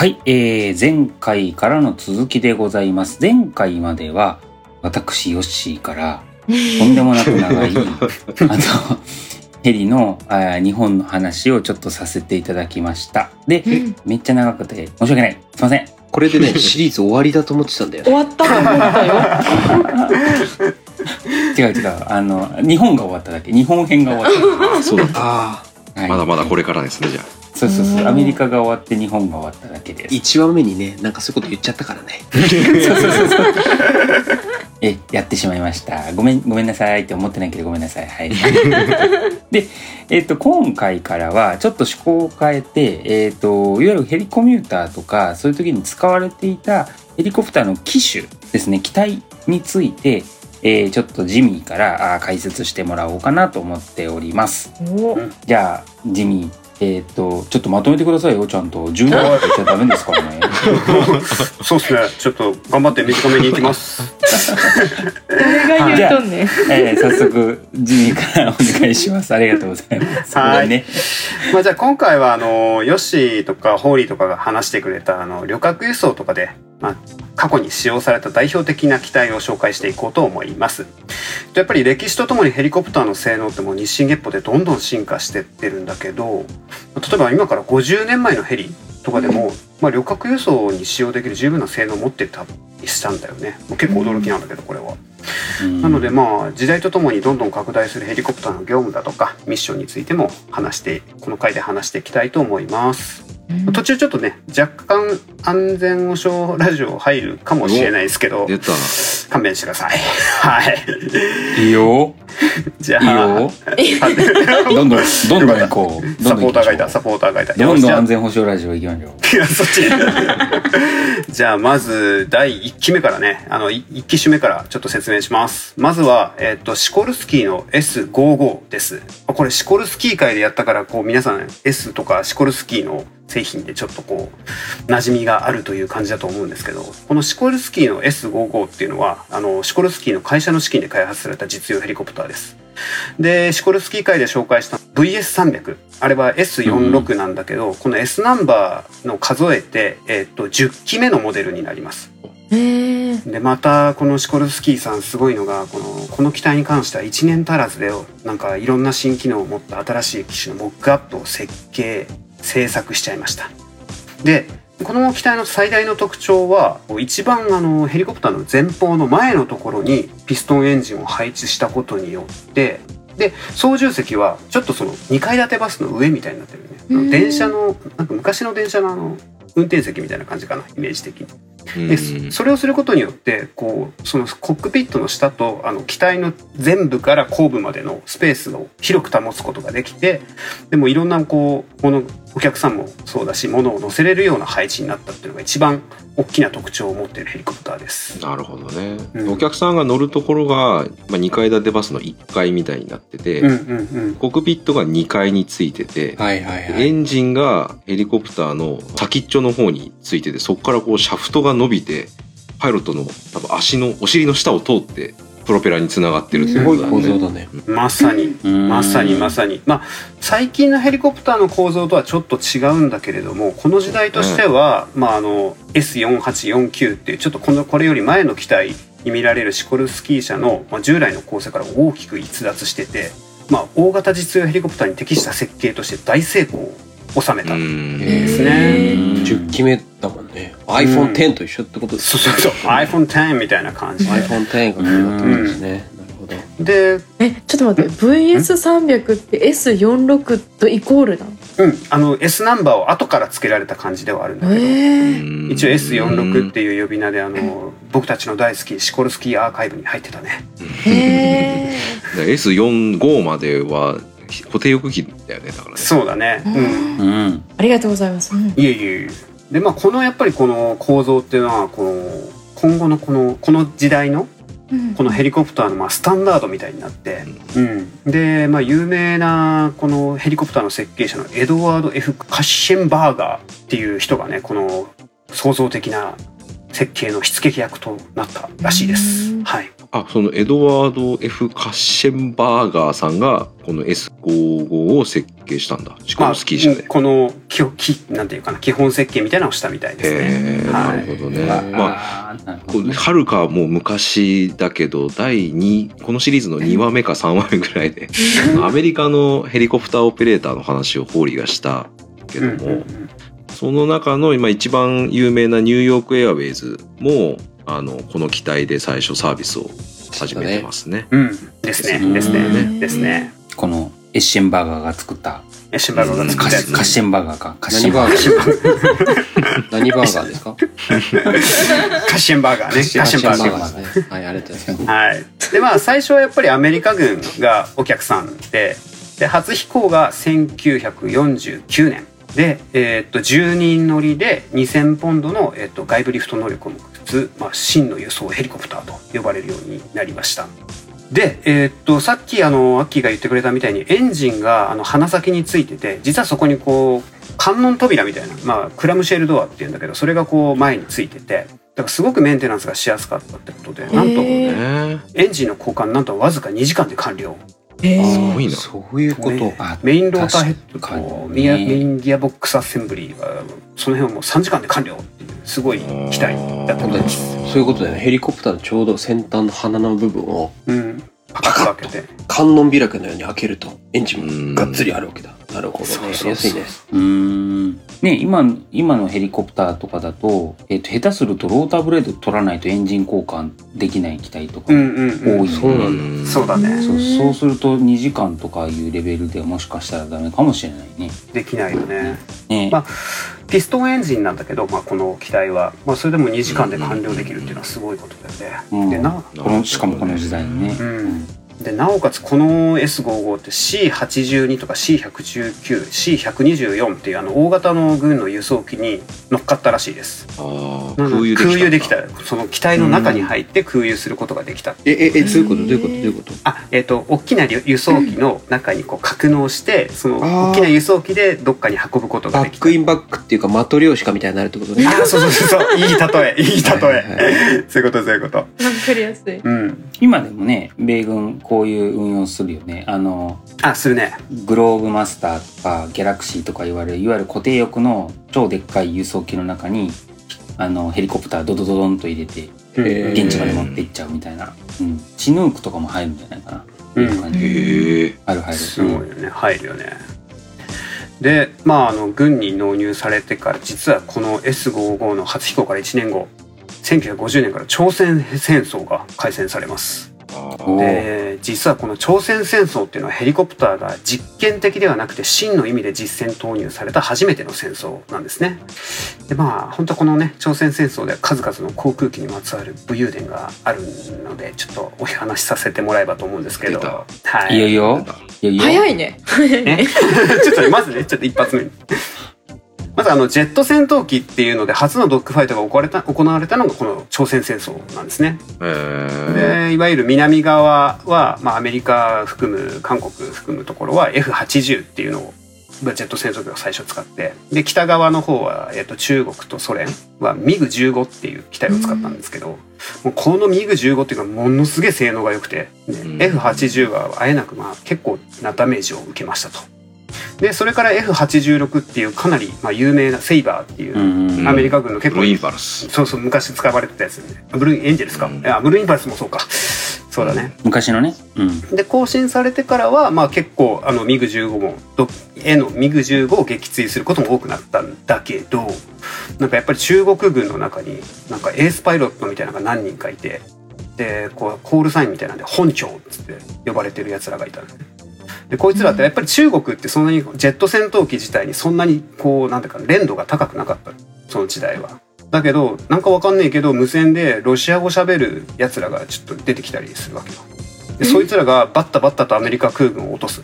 はい、えー、前回からの続きでございます。前回までは、私、ヨッシーから、とんでもなく長い、あの、ヘリのあー日本の話をちょっとさせていただきました。で、うんめっちゃ長くて申し訳ない。すいません。これでね、シリーズ終わりだと思ってたんだよね。終わったと思ったよ。違う違う。あの、日本が終わっただけ。日本編が終わっそうだ。ああ、た。はいまだまだこれからですね、じゃあ。そうそうそうう。んアメリカが終わって日本が終わっただけです。1話目にね、なんかそういうこと言っちゃったからね。そうそうそうそう。え、やってしまいました。ごめん、ごめんなさいって思ってないけどごめんなさい。はい。で、えっ、と、今回からはちょっと趣向を変えて、えっ、と、いわゆるヘリコミューターとか、そういう時に使われていたヘリコプターの機種ですね、機体について、えーちょっとジミーからあー解説してもらおうかなと思っております。おじゃあ、ジミー、えっ、と、ちょっとまとめてくださいよ、ちゃんと。10年って言っちゃダメですからね。そうですね。ちょっと頑張って短めに行きます。誰が言うとんねん。えー早速ジミーからお願いします。ありがとうございます。はいね。まあじゃあ今回はあのヨッシーとかホーリーとかが話してくれたあの旅客輸送とかで、まあ、過去に使用された代表的な機体を紹介していこうと思います。やっぱり歴史とともにヘリコプターの性能ってもう日進月歩でどんどん進化してってるんだけど例えば今から50年前のヘリとかでも、まあ、旅客輸送に使用できる十分な性能を持ってたりしたんだよね。結構驚きなんだけどこれは。なのでまあ時代とともにどんどん拡大するヘリコプターの業務だとかミッションについても話してこの回で話していきたいと思います。途中ちょっとね若干安全保障ラジオ入るかもしれないですけど出たな。勘弁してください。はい。いいよ。じゃあよ。どんどん、どんどん行こう。サポーターがいたサポーターがいた。どんどん安全保障ラジオ行きましょう。いやそっち じゃあまず第1期目からねあの1機種目からちょっと説明しますまずは、えっとシコルスキーの S55 ですこれシコルスキー界でやったからこう皆さん S とかシコルスキーの製品でちょっとこう馴染みがあるという感じだと思うんですけどこのシコルスキーの S55 っていうのはあのシコルスキーの会社の資金で開発された実用ヘリコプターです。でシコルスキー界で紹介した VS300 あれは S46 なんだけど、この S ナンバーの数えて、えっと10機目のモデルになります。でまたこのシコルスキーさんすごいのがこのこの機体に関しては1年足らずでなんかいろんな新機能を持った新しい機種のモックアップを設計制作しちゃいました。でこの機体の最大の特徴は一番あのヘリコプターの前方の前のところにピストンエンジンを配置したことによってで操縦席はちょっとその2階建てバスの上みたいになってるね。電車のなんか昔の電車のあの運転席みたいな感じかなイメージ的にでうんそれをすることによってこうそのコックピットの下とあの機体の全部から後部までのスペースを広く保つことができてでもいろんなこうものお客さんもそうだし物を乗せれるような配置になったっていうのが一番大きな特徴を持っているヘリコプターです。なるほどね、うんお客さんが乗るところが、まあ、2階建てバスの1階みたいになってて、うんうんうんコックピットが2階についてて、はいはいはい。エンジンがヘリコプターの先っちょの方についててそこからこうシャフトが伸びてパイロットの多分足のお尻の下を通ってプロペラにつながってるってすごいこと構造だね。まさに。まさにまさに。まあ最近のヘリコプターの構造とはちょっと違うんだけれどもこの時代としては、まあ、あの S4849 っていうちょっとこのこれより前の機体に見られるシコルスキー車の、まあ、従来の構成から大きく逸脱してて、まあ、大型実用ヘリコプターに適した設計として大成功を収めた。うんですね10期目だもんね。iPhone X と一緒ってことですそうそうそう iPhone10 みたいな感じで iPhone X がそうだったんですね。なるほど。で、え、ちょっと待って。VS300 って S46 とイコールだ。うん、あの S ナンバーを後から付けられた感じではあるんだけど、ええ。一応 S46 っていう呼び名であの僕たちの大好きシコルスキーアーカイブに入ってたねへえ。だから S45 までは固定翼機だよねだからね。そうだね。うん。うん。ありがとうございます。うん。いえいえいえ。でまあこのやっぱりこの構造っていうのはこの今後のこのこの時代のうん。このヘリコプターのまあスタンダードみたいになって、うん、で、まあ、有名なこのヘリコプターの設計者のエドワード・ F・ カッシェンバーガーっていう人がねこの創造的な設計の火付け役となったらしいです。うん。はいあそのエドワード・ F・ カッシェンバーガーさんがこの S55 を設計したんだしかもスキー車で。この基本きなんていうかな基本設計みたいなのをしたみたいですへね。え、はないるほどね。あまああーなるほこうどねはるかもう昔だけど第2このシリーズの2話目か3話目ぐらいで アメリカのヘリコプターオペレーターの話をホーリーがしたけども、うんうんうんその中の今一番有名なニューヨークエアウェイズもあのこの機体で最初サービスを始めてますね。うんですねうんですねうんですね。このエッシェンバーガーが作ったエッシェンバーガーが作カったやつッカッシェンバーガーかカッシェ何ンバーガバー何バーガーですか？カッシェンバーガーね。カッシェンバーガー。ね。はい、ありがとうございます。はい。で、まあ、最初はやっぱりアメリカ軍がお客さんで、で、初飛行が1949年。で、えーっと、10人乗りで2000ポンドの、えーっと、外部リフト能力を持つ、まあ、真の輸送ヘリコプターと呼ばれるようになりました。で、えーっと、さっきあの、アッキーが言ってくれたみたいにエンジンがあの、鼻先についてて、実はそこにこう、観音扉みたいな、まあ、クラムシェルドアっていうんだけど、それがこう、前についてて、だからすごくメンテナンスがしやすかったってことで、なんと、エンジンの交換なんとわずか2時間で完了。へすーごいな。そういうことメインローターヘッドメインギアボックスアッセンブリーはその辺はもう3時間で完了っていうすごい機体だったと思います。そういうことだよね。ヘリコプターのちょうど先端の鼻の部分をうん。パカッと開けて。観音開きのように開けるとエンジうんンががっつりあるわけだ。なるほどね。やりやすいね。うーんね今今のヘリコプターとかだと,、えっと下手するとローターブレード取らないとエンジン交換できない機体とかうもんうんうん。多いそうのそうだね。そうそうすると2時間とかいうレベルではもしかしたらダメかもしれないね。できないよね。ねまあピストンエンジンなんだけど、まあ、この機体は、まあ、それでも2時間で完了できるっていうのはすごいことだよね。うんでなこのしかもこの時代にね。うんでなおかつこの S55 って C82 とか C119C124 っていうあの大型の軍の輸送機に乗っかったらしいです。空輸できたんだ。空輸できたその機体の中に入って空輸することができた。え、え、え、どういうこと？どういうこと？どういうこと？あ、えっ、と大きな輸輸送機の中にこう格納してその大きな輸送機でどっかに運ぶことができたバック。インバックっていうかマトリョーシカみたいになるってことね。あーそうそうそうそういい例えいい例はいはいえ そういうことそういうこと。わかりやすい。うん。今でもね米軍こういう運用するよね。あのあするね。グローブマスターとかギャラクシーとか言われるいわゆる固定翼の超でっかい輸送機の中にあのヘリコプタードドドドンと入れて現地まで持って行っちゃうみたいな、うん、チヌークとかも入るんじゃないかな、うん。いう感じ。へえ。ある入る。すごいよね、入るよね。でまああの軍に納入されてから実はこの S55 の初飛行から1年後1950年から朝鮮戦争が開戦されますで実はこの朝鮮戦争っていうのはヘリコプターが実験的ではなくて真の意味で実戦投入された初めての戦争なんですね。でまあ本当はこのね朝鮮戦争では数々の航空機にまつわる武勇伝があるのでちょっとお話しさせてもらえばと思うんですけど。出た。はい。いよいよいよいよ早いね。ね、ちょっとねまずねちょっと一発目。にまずあのジェット戦闘機っていうので初のドッグファイトが行われた行われたのがこの朝鮮戦争なんですね。でいわゆる南側は、まあ、アメリカ含む韓国含むところは F80 っていうのをまあジェット戦闘機を最初使ってで北側の方は、えっと、中国とソ連は MiG15 っていう機体を使ったんですけど、もうこの MiG15 っていうのはものすげえ性能が良くて、ねうん F80 はあえなくまあ結構なダメージを受けましたと。でそれから F86 っていうかなりまあ有名なセイバーっていう、アメリカ軍の結構ブルーインパルス。そうそう昔使われてたやつねブルーエンジェルスか、うん。いやブルーインパルスもそうか。そうだね。昔のね、うん、で更新されてからはまあ結構あのミグ15もどへのミグ15を撃墜することも多くなったんだけどなんかやっぱり中国軍の中になんかエースパイロットみたいなのが何人かいてでこうコールサインみたいなんで本庁っつって呼ばれてるやつらがいたんででこいつらってやっぱり中国ってそんなにジェット戦闘機自体にそんなにこうなんていうか連度が高くなかったその時代は。だけどなんかわかんないけど無線でロシア語喋るやつらがちょっと出てきたりするわけよ。でそいつらがバッタバッタとアメリカ空軍を落とす。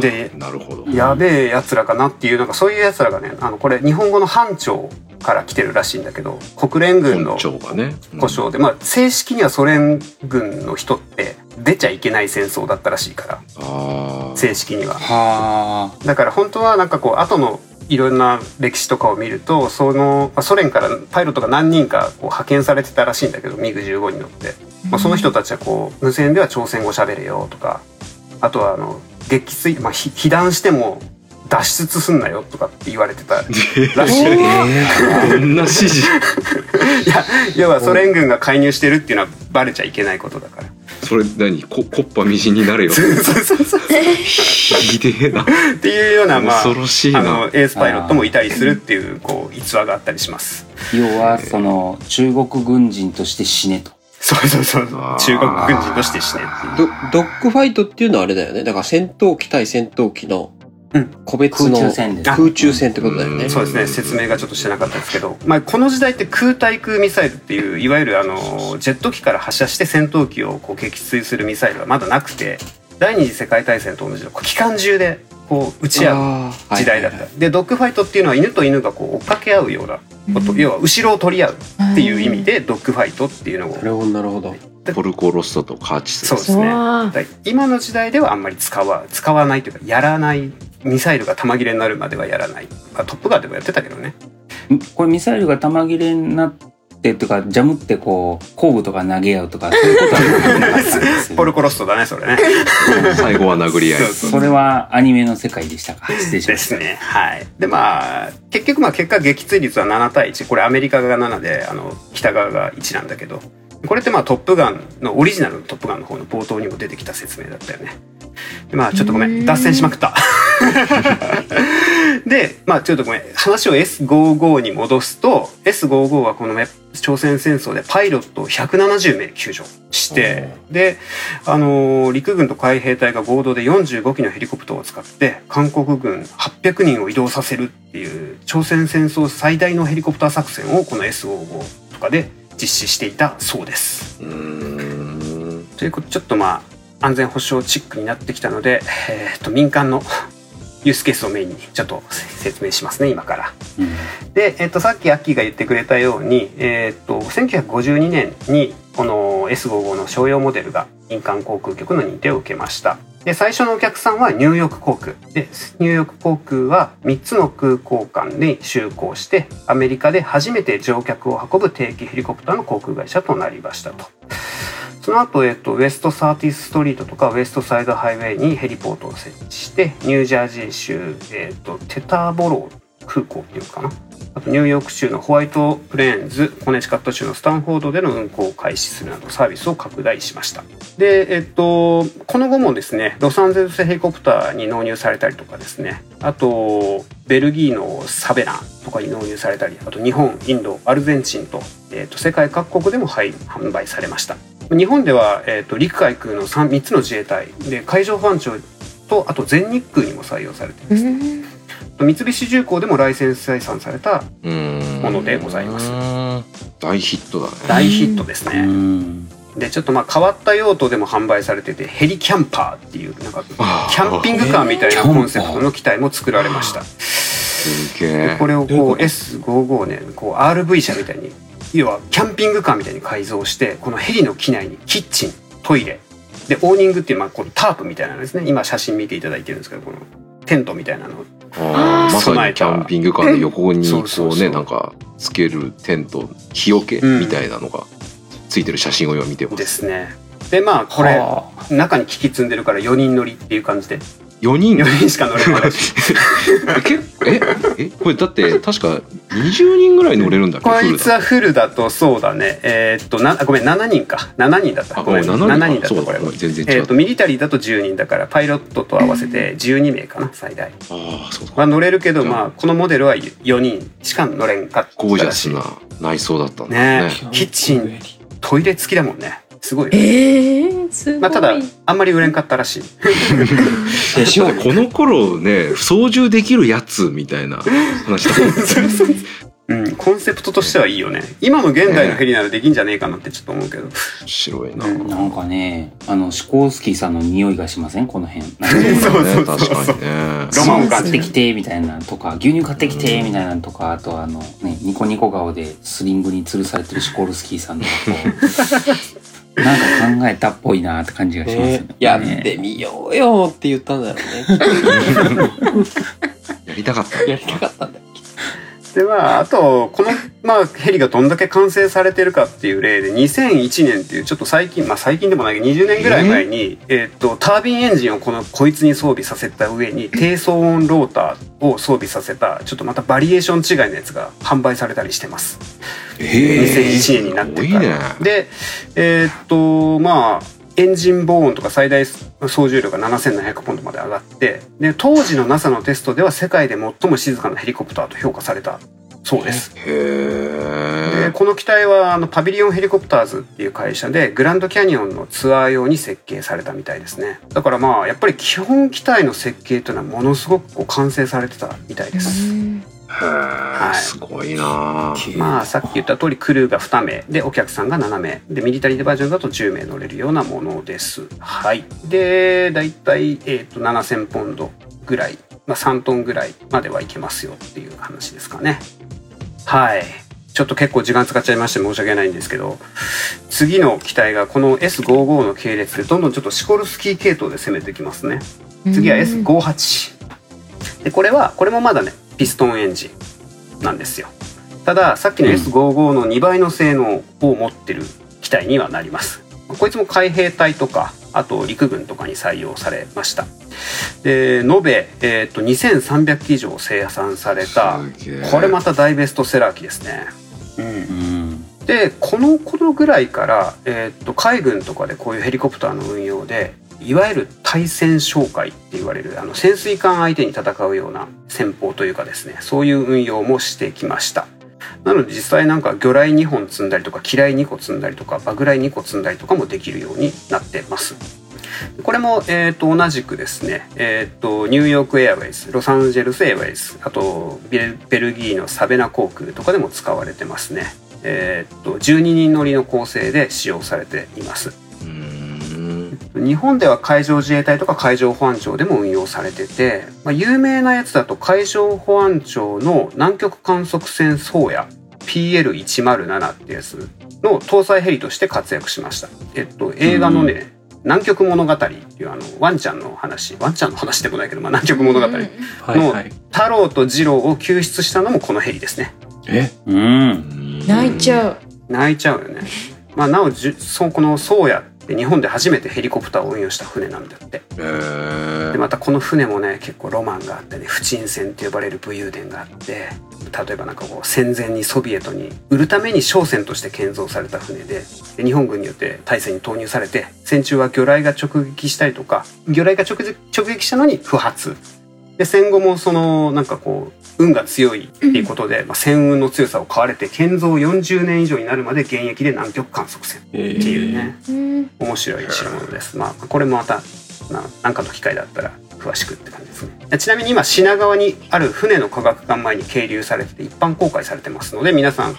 でなるほど。やべえやつらかなっていうなんかそういうやつらがねあのこれ日本語の班長から来てるらしいんだけど国連軍の本庁がね。故障で、まあ正式にはソ連軍の人って出ちゃいけない戦争だったらしいから。正式には。はあだから本当はなんかこう後のいろんな歴史とかを見るとそのまあソ連からパイロットが何人かこう派遣されてたらしいんだけどミグ15に乗ってまあ、その人たちはこう無線では朝鮮語喋れよとかあとはあの撃墜、まあ、ひ被弾しても脱出すんなよとかって言われてたらしい。どんな指示 いや要はソ連軍が介入してるっていうのはバレちゃいけないことだから。それ何？こコッパみじんになれよそうそうそうひでえなっていうようなまあ恐ろしいなあのエースパイロットもいたりするっていうこう逸話があったりします。要はその中国軍人として死ねとそうそうそう中国軍人として死ねっていう。ドドッグファイトっていうのはあれだよね。だから戦闘機対戦闘機のうん。個別の。空中戦です空中戦ってことだよね。うん。そうですね。説明がちょっとしてなかったですけど、まあ、この時代って空対空ミサイルっていういわゆるあのジェット機から発射して戦闘機をこう撃墜するミサイルはまだなくて第二次世界大戦と同じでこう機関銃でこう撃ち合う時代だった、はい。はいはいでドッグファイトっていうのは犬と犬がこう追っかけ合うようなこと、うん。要は後ろを取り合うっていう意味でドッグファイトっていうのを。なるほど、なるほど。ポルコロストとカーチスそうですね。今の時代ではあんまり使わ使わないというかやらないミサイルが弾切れになるまではやらない、まあ、トップガンでもやってたけどね。ん。これミサイルが弾切れになってとかジャムってこう工具とか投げ合うとかそういうことはなかったんですよ ポルコロストだねそれね。最後は殴り合い。そうそう。それはアニメの世界でしたか？失礼しでました。すね。はい。でまあ結局まあ結果撃墜率は7対1これアメリカが7であの北側が1なんだけどこれってまあ「トップガン」のオリジナルの「トップガン」の方の冒頭にも出てきた説明だったよね。でまあちょっとごめん。脱線しまくった。でまあちょっとごめん。話を S55 に戻すと S55 はこのね朝鮮戦争でパイロットを170名救助してであのー陸軍と海兵隊が合同で45機のヘリコプターを使って韓国軍800人を移動させるっていう朝鮮戦争最大のヘリコプター作戦をこの S55 とかで実施していたそうです。うーんということでちょっとまあ安全保障チックになってきたので、えー、と民間の ユースケースをメインにちょっと説明しますね今から。うんで、えっと、さっきアッキーが言ってくれたように、えっと、1952年にこの S55 の商用モデルが民間航空局の認定を受けました。で最初のお客さんはニューヨーク航空でニューヨーク航空は3つの空港間で就航してアメリカで初めて乗客を運ぶ定期ヘリコプターの航空会社となりましたと。その後、えっと、ウエストサーティストリートとかウエストサイドハイウェイにヘリポートを設置してニュージャージー州、えっと、テターボロー空港っていうかな。あとニューヨーク州のホワイトプレーンズコネチカット州のスタンフォードでの運行を開始するなどサービスを拡大しました。でえっとこの後もですねロサンゼルスヘリコプターに納入されたりとかですね。あとベルギーのサベランとかに納入されたりあと日本インドアルゼンチンと,、えっと世界各国でも販売されました。日本では、えっと陸海空の 3, 3つの自衛隊で海上保安庁とあと全日空にも採用されています。三菱重工でもライセンス採算されたものでございます。大ヒットだね。大ヒットですうね。ん。でちょっとまあ変わった用途でも販売されててヘリキャンパーっていうなんかキャンピングカーみたいなコンセプトの機体も作られました。すげえ。でこれをこうどういうこと？S55 ねこう RV 車みたいに要はキャンピングカーみたいに改造してこのヘリの機内にキッチントイレでオーニングっていうまあこのタープみたいなのですね。今写真見ていただいてるんですけどこのテントみたいなのまさにキャンピングカーの横にこそうねなんかつけるテント日よけうんみたいなのがついてる写真を今見てまですすね。でまあこれは中に機器積んでるから4人乗りっていう感じで4人。4人しか乗れない。ええこれだって確か20人ぐらい乗れるんだっけ？こいつはフルだと。そうだね。えーっとなごめん7人か。7人だった。あごめんごめん7 7人か。そうだ人だったこれ全然違う。えーっとミリタリーだと10人だからパイロットと合わせて12名かな最大。ああそうだは乗れるけどまあこのモデルは4人しか乗れんかったゴージャスな内装だったんだね。ねキッチントイレ付きだもんねすごい。よえねー、すごい。まあただあんまり売れんかったらしい。でしょうこの頃ね操縦できるやつみたいな話だった。うんコンセプトとしてはいいよね。今の現代のヘリならできんじゃねえかなってちょっと思うけど。面白いな、うん。なんかねあのシコースキーさんの匂いがしません？この辺。そうねそうそう。そう確かにね。ロマン買ってきてみたいなのとか牛乳買ってきてみたいなのとかあとあのねニコニコ顔でスリングに吊るされてるシコルスキーさんとかこうなんか考えたっぽいなって感じがしますよねね。やってみようよって言ったんだよね。やりたかったやりたかったんだよ。でまああとこのまあヘリがどんだけ完成されてるかっていう例で2001年っていうちょっと最近まあ最近でもないけど20年ぐらい前に、えっとタービンエンジンをこのこいつに装備させた上に低騒音ローターを装備させたちょっとまたバリエーション違いのやつが販売されたりしてます。え2001年になってから。でえーっとまあエンジンボーンとか最大総重量が7700ポンドまで上がってで当時の NASA のテストでは世界で最も静かなヘリコプターと評価されたそうです。へでえこの機体はあのパビリオンヘリコプターズっていう会社でグランドキャニオンのツアー用に設計されたみたいですね。だからまあやっぱり基本機体の設計というのはものすごくこう完成されてたみたいです。へえすごいなまあさっき言った通りクルーが2名でお客さんが7名。でミリタリーバージョンだと10名乗れるようなものです。はい。でだいたい、えー、と7000ポンドぐらい、まあ、3トンぐらいまではいけますよっていう話ですかねはい。ちょっと結構時間使っちゃいまして申し訳ないんですけど次の機体がこの S55 の系列でどんどんちょっとシコルスキー系統で攻めていきますね。次は S58 でこれはこれもまだねピストンエンジンなんですよ。たださっきの S55 の2倍の性能を持ってる機体にはなります。こいつも海兵隊とかあと陸軍とかに採用されました。で延べ、えー、と2300機以上生産されたこれまた大ベストセラー機ですね。うん。でこの頃ぐらいから、えー、と海軍とかでこういうヘリコプターの運用でいわゆる対戦哨戒って言われるあの潜水艦相手に戦うような戦法というかですねそういう運用もしてきましたなので実際なんか魚雷2本積んだりとか機雷2個積んだりとかバグ雷2個積んだりとかもできるようになってます。これも、えー、と同じくですね、えー、とニューヨークエアウェイズロサンゼルスエアウェイズあとベルギーのサベナ航空とかでも使われてますね。えーっと12人乗りの構成で使用されています。日本では海上自衛隊とか海上保安庁でも運用されてて、まあ、有名なやつだと海上保安庁の南極観測船「宗谷 PL107」ってやつの搭載ヘリとして活躍しました。えっと映画のね、南極物語っていうあのワンちゃんの話ワンちゃんの話でもないけど、まあ、南極物語、はいはい。太郎と次郎を救出したのもこのヘリですね。え？うん泣いちゃう。泣いちゃうよね。まあ、なおじゅそこの宗谷って日本で初めてヘリコプターを運用した船なんだって。でまたこの船もね結構ロマンがあってね不沈船って呼ばれる武勇伝があって例えばなんかこう戦前にソビエトに売るために商船として建造された船でで日本軍によって大戦に投入されて戦中は魚雷が直撃したりとか魚雷が直撃したのに不発で戦後もそのなんかこう運が強いっていうことで、まあ、戦運の強さを買われて建造40年以上になるまで現役で南極観測船ってえいうね、うん面白い代物です。まあこれもまたななんかの機会だったら詳しくって感じですね。ちなみに今品川にある船の科学館前に係留されてて一般公開されてますので皆さん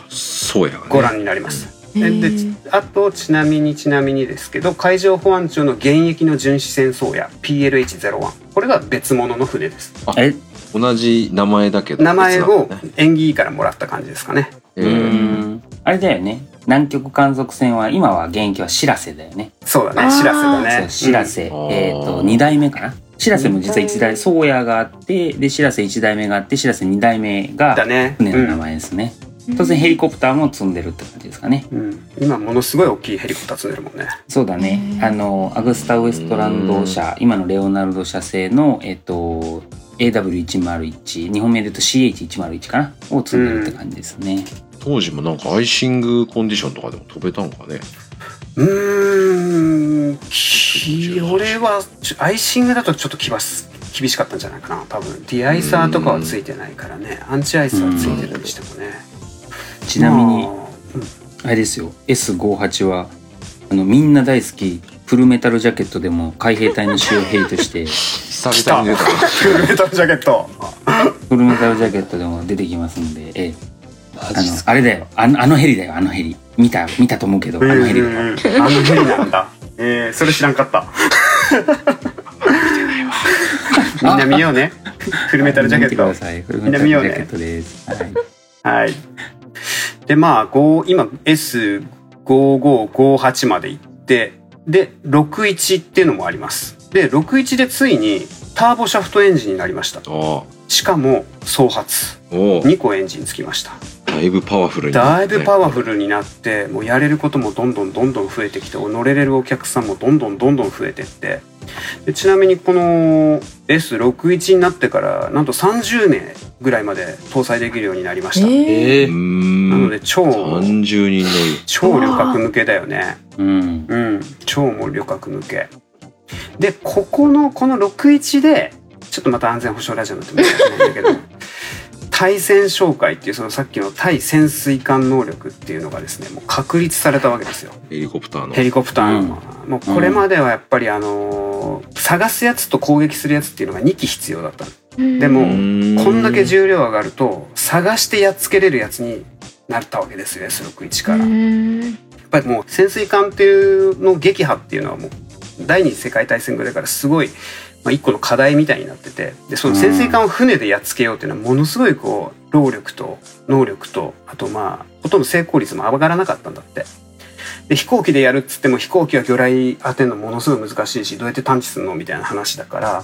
ご覧になります。へでー。であとちなみにちなみにですけど海上保安庁の現役の巡視船宗谷 PLH01 これが別物の船です。え？同じ名前だけど。名前を縁起からもらった感じですかね。うん。あれだよね。南極観測船は今は現役はしらせだよね。そうだね。しらせだね。しらせ、うん。えっ、とあー。2代目かな？しらせも実は1代宗谷があってでしらせ1代目があってしらせ2代目がね。船の名前ですね、当然ヘリコプターも積んでるって感じですかね。うん。うん今ものすごい大きいヘリコプター積んでるもんね。そうだね。あのアグスタ・ウエストランド社今のレオナルド社製のえっ、と AW101 日本名で言うと CH101 かな？を積んでるって感じですね、当時もなんかアイシングコンディションとかでも飛べたんかね？うーん。き俺はアイシングだとちょっと厳し厳しかったんじゃないかな。多分ディアイサーとかはついてないからね。アンチアイスはついてるにしてもねちなみにまああれですよ S58 はあのみんな大好きフルメタルジャケットでも海兵隊の主要ヘリとして 久々に出た。フルメタルジャケット。フルメタルジャケットでも出てきますんで、ええ、あのあれだよ。あのあのヘリだよあのヘリ。見た見たと思うけどあのヘリだよあのヘリなんだ。えー、それ知らんかった。みんな見ようね。フルメタルジャケット。見てください。フルメタルジャケットです、はい。はい。で、まあ、5今 S5558 まで行って、で、61っていうのもあります。で、61でついにターボシャフトエンジンになりました。しかも、総発。おお2個エンジンつきました。だいぶパワフルになって。ねだいぶパワフルになってもうやれることもどんどんどんどん増えてきて乗れれるお客さんもどんどんどんどん増えてって。でちなみにこの S61 になってからなんと30名ぐらいまで搭載できるようになりました、えー。なので超30人乗り超旅客向けだよね。うん。うん。超もう旅客向け。でここのこの61でちょっとまた安全保障ラジオになって申し訳ないんだけど対潜哨戒っていうそのさっきの対潜水艦能力っていうのがですねもう確立されたわけですよ。ヘリコプターの。ヘリコプターの、もうこれまではやっぱりあのー探すやつと攻撃するやつっていうのが2機必要だったの。でもこんだけ重量上がると探してやっつけれるやつになったわけですよ S61 から。やっぱりもう潜水艦っていうの撃破っていうのはもう第二次世界大戦ぐらいからすごい、まあ、一個の課題みたいになっててでその潜水艦を船でやっつけようっていうのはものすごいこう労力と能力とあとまあほとんど成功率も上がらなかったんだって。で飛行機でやるっつっても飛行機は魚雷当てるのものすごい難しいしどうやって探知するのみたいな話だから、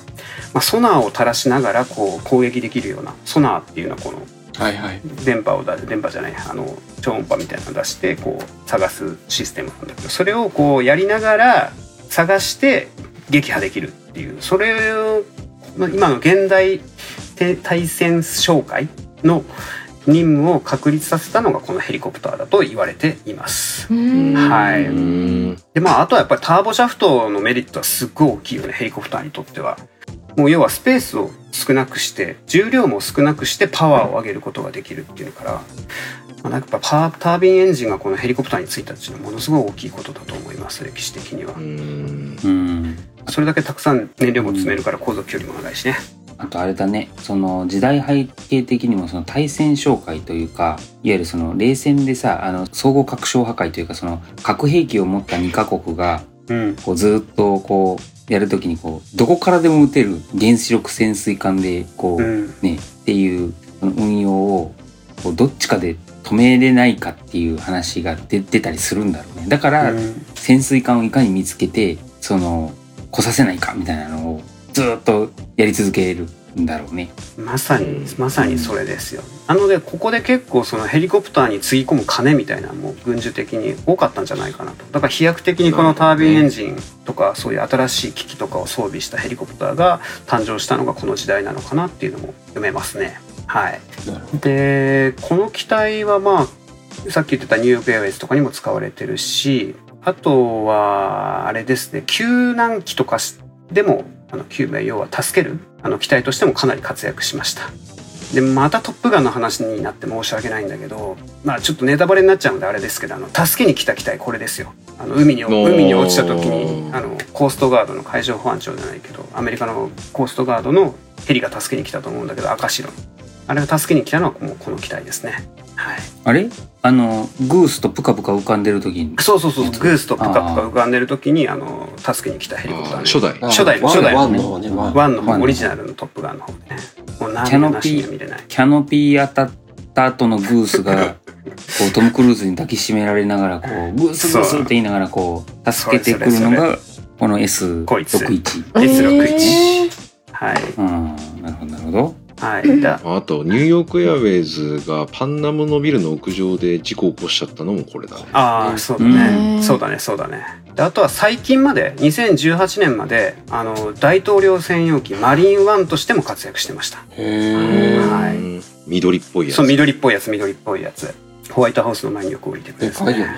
まあ、ソナーを垂らしながらこう攻撃できるようなソナーっていうのはこのはいはい。電波を出電波じゃないあの超音波みたいなの出してこう探すシステムなんだけどそれをこうやりながら探して撃破できるっていうそれをまあ今の現代て対戦哨戒の任務を確立させたのがこのヘリコプターだと言われています。はいうーんでまああとはやっぱりターボシャフトのメリットはすっごい大きいよねヘリコプターにとっては。もう要はスペースを少なくして重量も少なくしてパワーを上げることができるっていうから、まあ、なんかやっぱパワータービンエンジンがこのヘリコプターについたっていうのはものすごい大きいことだと思います歴史的には。それだけたくさん燃料も詰めるから航続距離も長いしね。あとあれだね、その時代背景的にもその対戦哨戒というか、いわゆるその冷戦でさ、あの、総合核小破壊というか、その核兵器を持った2カ国が、うんこうずっとこう、やるときにこう、どこからでも撃てる原子力潜水艦で、こう、うん。ね、っていう運用を、こうどっちかで止めれないかっていう話が出出たりするんだろうね。だから、うん。潜水艦をいかに見つけてその来させないかみたいなのをずっとやり続ける。んだろうね。まさにまさにそれですよ。なのでここで結構そのヘリコプターにつぎ込む金みたいなのも軍需的に多かったんじゃないかなと。だから飛躍的にこのタービンエンジンとかそういう新しい機器とかを装備したヘリコプターが誕生したのがこの時代なのかなっていうのも読めますね。はい。でこの機体はまあさっき言ってたニューヨークエアウェイズとかにも使われてるしあとはあれですね救難機とかでもあの救命要は助けるあの機体としてもかなり活躍しました。でまた「トップガン」の話になって申し訳ないんだけどまあちょっとネタバレになっちゃうのであれですけどあの助けに来た機体これですよ。あの海に海に落ちた時にあのコーストガードの海上保安庁じゃないけどアメリカのコーストガードのヘリが助けに来たと思うんだけど赤白の。あれが助けに来たのはもうこの機体ですねはい。あれ？あのグースとプカプカ浮かんでる時に。そうそうそう。グースとプカプカ浮かんでる時にあの助けに来たヘリコプターね。初代。ど。初代のワン初代のワンの方ね、ワン。の方オリジナルのトップガンの方ね。もうキャノピー涙なしには見れない。キャノピー当たった後のグースが こうトム・クルーズに抱きしめられながらこうグースグースって言いながらこう助けてくるのがこの S61。こいつ。S61 S61 はいうん。なるほどなるほど。はい。だあ。とニューヨークエアウェイズがパンナムのビルの屋上で事故を起こしちゃったのもこれだね。ああそうだうねん。そうだねそうだね。であとは最近まで2018年まであの大統領専用機マリーンワンとしても活躍してました。へはい。うん緑っぽいやつ。そう緑っぽいやつ緑っぽいやつ。ホワイトハウスの前によく降りてくるでかいよね。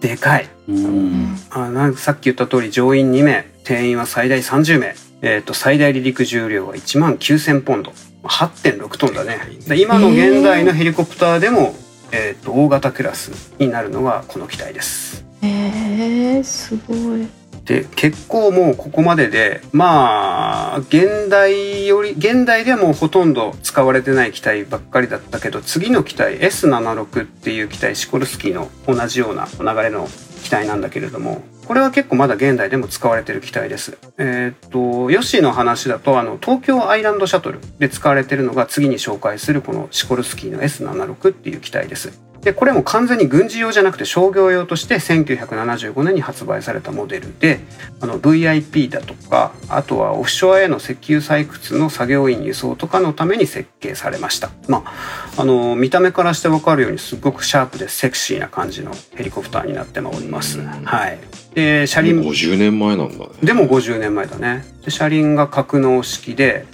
でかい。うん。あなんかさっき言った通り乗員2名定員は最大30名。えー、と最大離陸重量は1万9000ポンド8.6トンだね。で今の現代のヘリコプターでも、えー、と大型クラスになるのがこの機体です。えー、すごい。で結構もうここまででまあ現代より現代ではもうほとんど使われてない機体ばっかりだったけど次の機体 S76 っていう機体シコルスキーの同じような流れの機体なんだけれどもこれは結構まだ現代でも使われてる機体です。えーっとヨッシーの話だとあの東京アイランドシャトルで使われてるのが次に紹介するこのシコルスキーの S76 っていう機体です。でこれも完全に軍事用じゃなくて商業用として1975年に発売されたモデルであの VIP だとかあとはオフショアへの石油採掘の作業員輸送とかのために設計されました。まああの見た目からして分かるようにすごくシャープでセクシーな感じのヘリコプターになっております。はい。で車輪50年前なんだね。でも50年前だね。で車輪が格納式で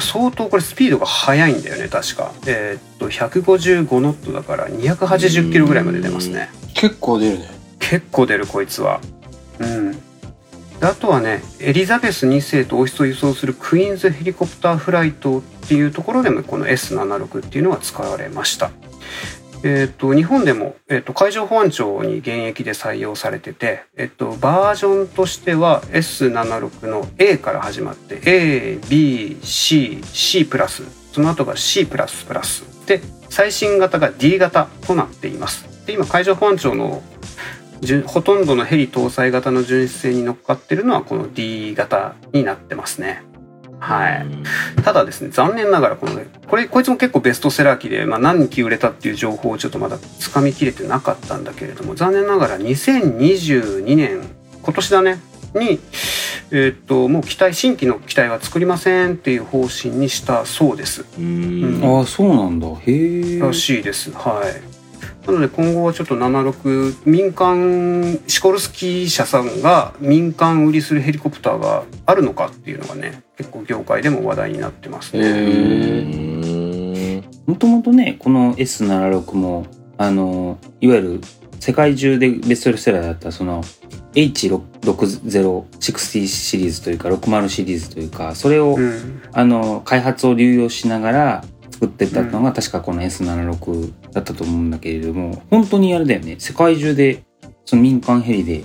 相当これスピードが速いんだよね確か。えーっと155ノットだから280キロぐらいまで出ますね。結構出るね。結構出るこいつは。うん。であとはねエリザベス2世と王室を輸送するクイーンズヘリコプターフライトっていうところでもこの S76 っていうのは使われましたえー、と日本でも、えー、と海上保安庁に現役で採用されてて、えー、とバージョンとしては S76 の A から始まって ABCC プラスその後が C プラスプラス。で最新型が D 型となっています。で今海上保安庁のほとんどのヘリ搭載型の巡視船に乗っかってるのはこの D 型になってますね。はい。ただですね残念ながらこのこれこいつも結構ベストセラー機で、まあ、何機売れたっていう情報をちょっとまだつかみきれてなかったんだけれども残念ながら2022年今年だねに、えーっともう機体新規の機体は作りませんっていう方針にしたそうです。うん。うん。ああそうなんだ。へえ。らしいです。はい。なので今後はちょっと76民間シコルスキー社さんが民間売りするヘリコプターがあるのかっていうのがね結構業界でも話題になってますへね。ー。もともとねこの S76 もあのいわゆる世界中でベストセラーだったその H6060 シリーズというか60シリーズというかそれを、うん。あの開発を流用しながら作ってたのが確かこの S76 だったと思うんだけれども本当にあれだよね。世界中でその民間ヘリで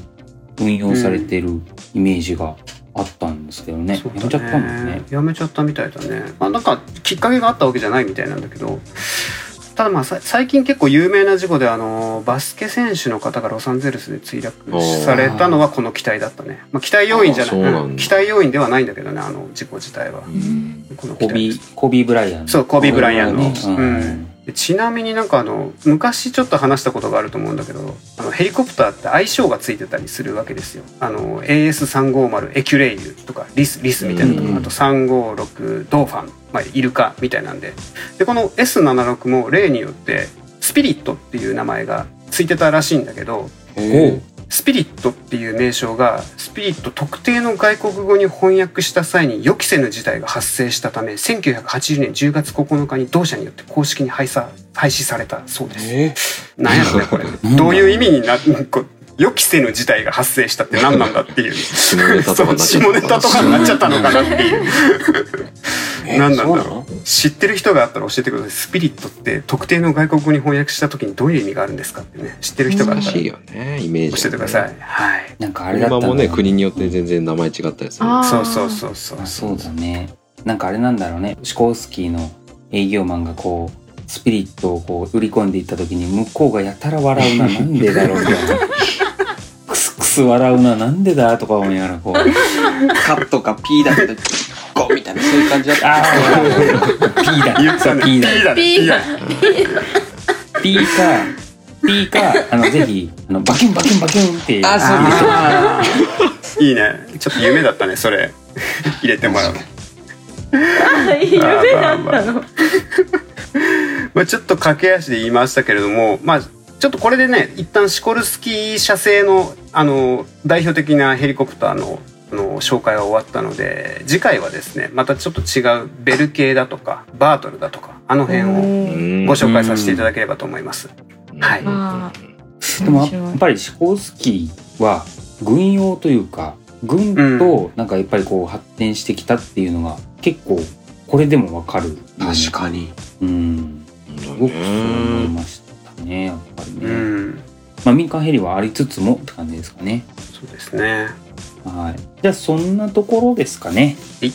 運用されてるイメージがあったんですけどね、そうやめちゃったんだよね。やめちゃったみたいだね。まあなんかきっかけがあったわけじゃないみたいなんだけど、ただまあさ最近結構有名な事故であのバスケ選手の方がロサンゼルスで墜落されたのはこの機体だったね。まあ機体要因じゃない、機体要因ではないんだけどねあの事故自体は。この機コ体ビーコビー・ブライアンそうコビーブライアンの。ねうん。うん。でちなみになんかあの昔ちょっと話したことがあると思うんだけどあのヘリコプターって相性がついてたりするわけですよ。あの AS350 エキュレイユとかリスリスみたいなのとか、うん。あと356ドーファン、まあ、イルカみたいなんで。でこの S76 も例によってスピリットっていう名前がついてたらしいんだけどへスピリットっていう名称がスピリット特定の外国語に翻訳した際に予期せぬ事態が発生したため1980年10月9日に同社によって公式に廃止廃止されたそうです。えなんやろねこれ。どういう意味になこう予期せぬ事態が発生したって何なんだっていう。下ネタとかになっちゃそう下ネタとかになっちゃったのかなっていう。え何なんだろう知ってる人があったら教えてください。スピリットって特定の外国語に翻訳した時にどういう意味があるんですかってね。知ってる人があったら教難しいよねイメージ、えてください。はい。なんかあれだった今もねな国によって全然名前違ったりするそうそうそうそうあそうだねなんかあれなんだろうねシコースキーの営業マンがこうスピリットをこう売り込んでいった時に向こうがやたら笑うななんでだろうみたいなクスクス笑うななんでだとか思いながらこう カットか P だけどゴみたいなそういう感じだった。ああ P だ言ったね。P だ P だだか P かあのぜひあのバキュンバキュンバキュンって。あそうあー。いいね。ちょっと夢だったね、それ。入れてもらう。夢だったの。まあちょっと駆け足で言いましたけれども、まあちょっとこれでね、一旦シコルスキー社製の、あの、代表的なヘリコプターの、あの、紹介は終わったので、次回はですね、またちょっと違うベル系だとか、バートルだとか、あの辺をうん。ご紹介させていただければと思います。はい。あでもやっぱりシコースキーは軍用というか軍となんかやっぱりこう発展してきたっていうのが結構これでもわかる、確かに。うん。すごくそう思いましたねやっぱりね、うん。まあ民間ヘリはありつつもって感じですかね。そうですね。はい。じゃあそんなところですかね。はい。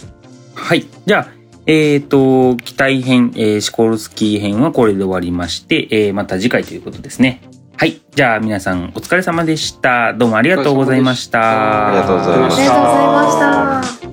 はい。じゃあえっ、と機体編、えーシコルスキー編はこれで終わりまして、えーまた次回ということですね。はい。じゃあ皆さんお疲れ様でした。どうもありがとうございました。ありがとうございましありがとうございました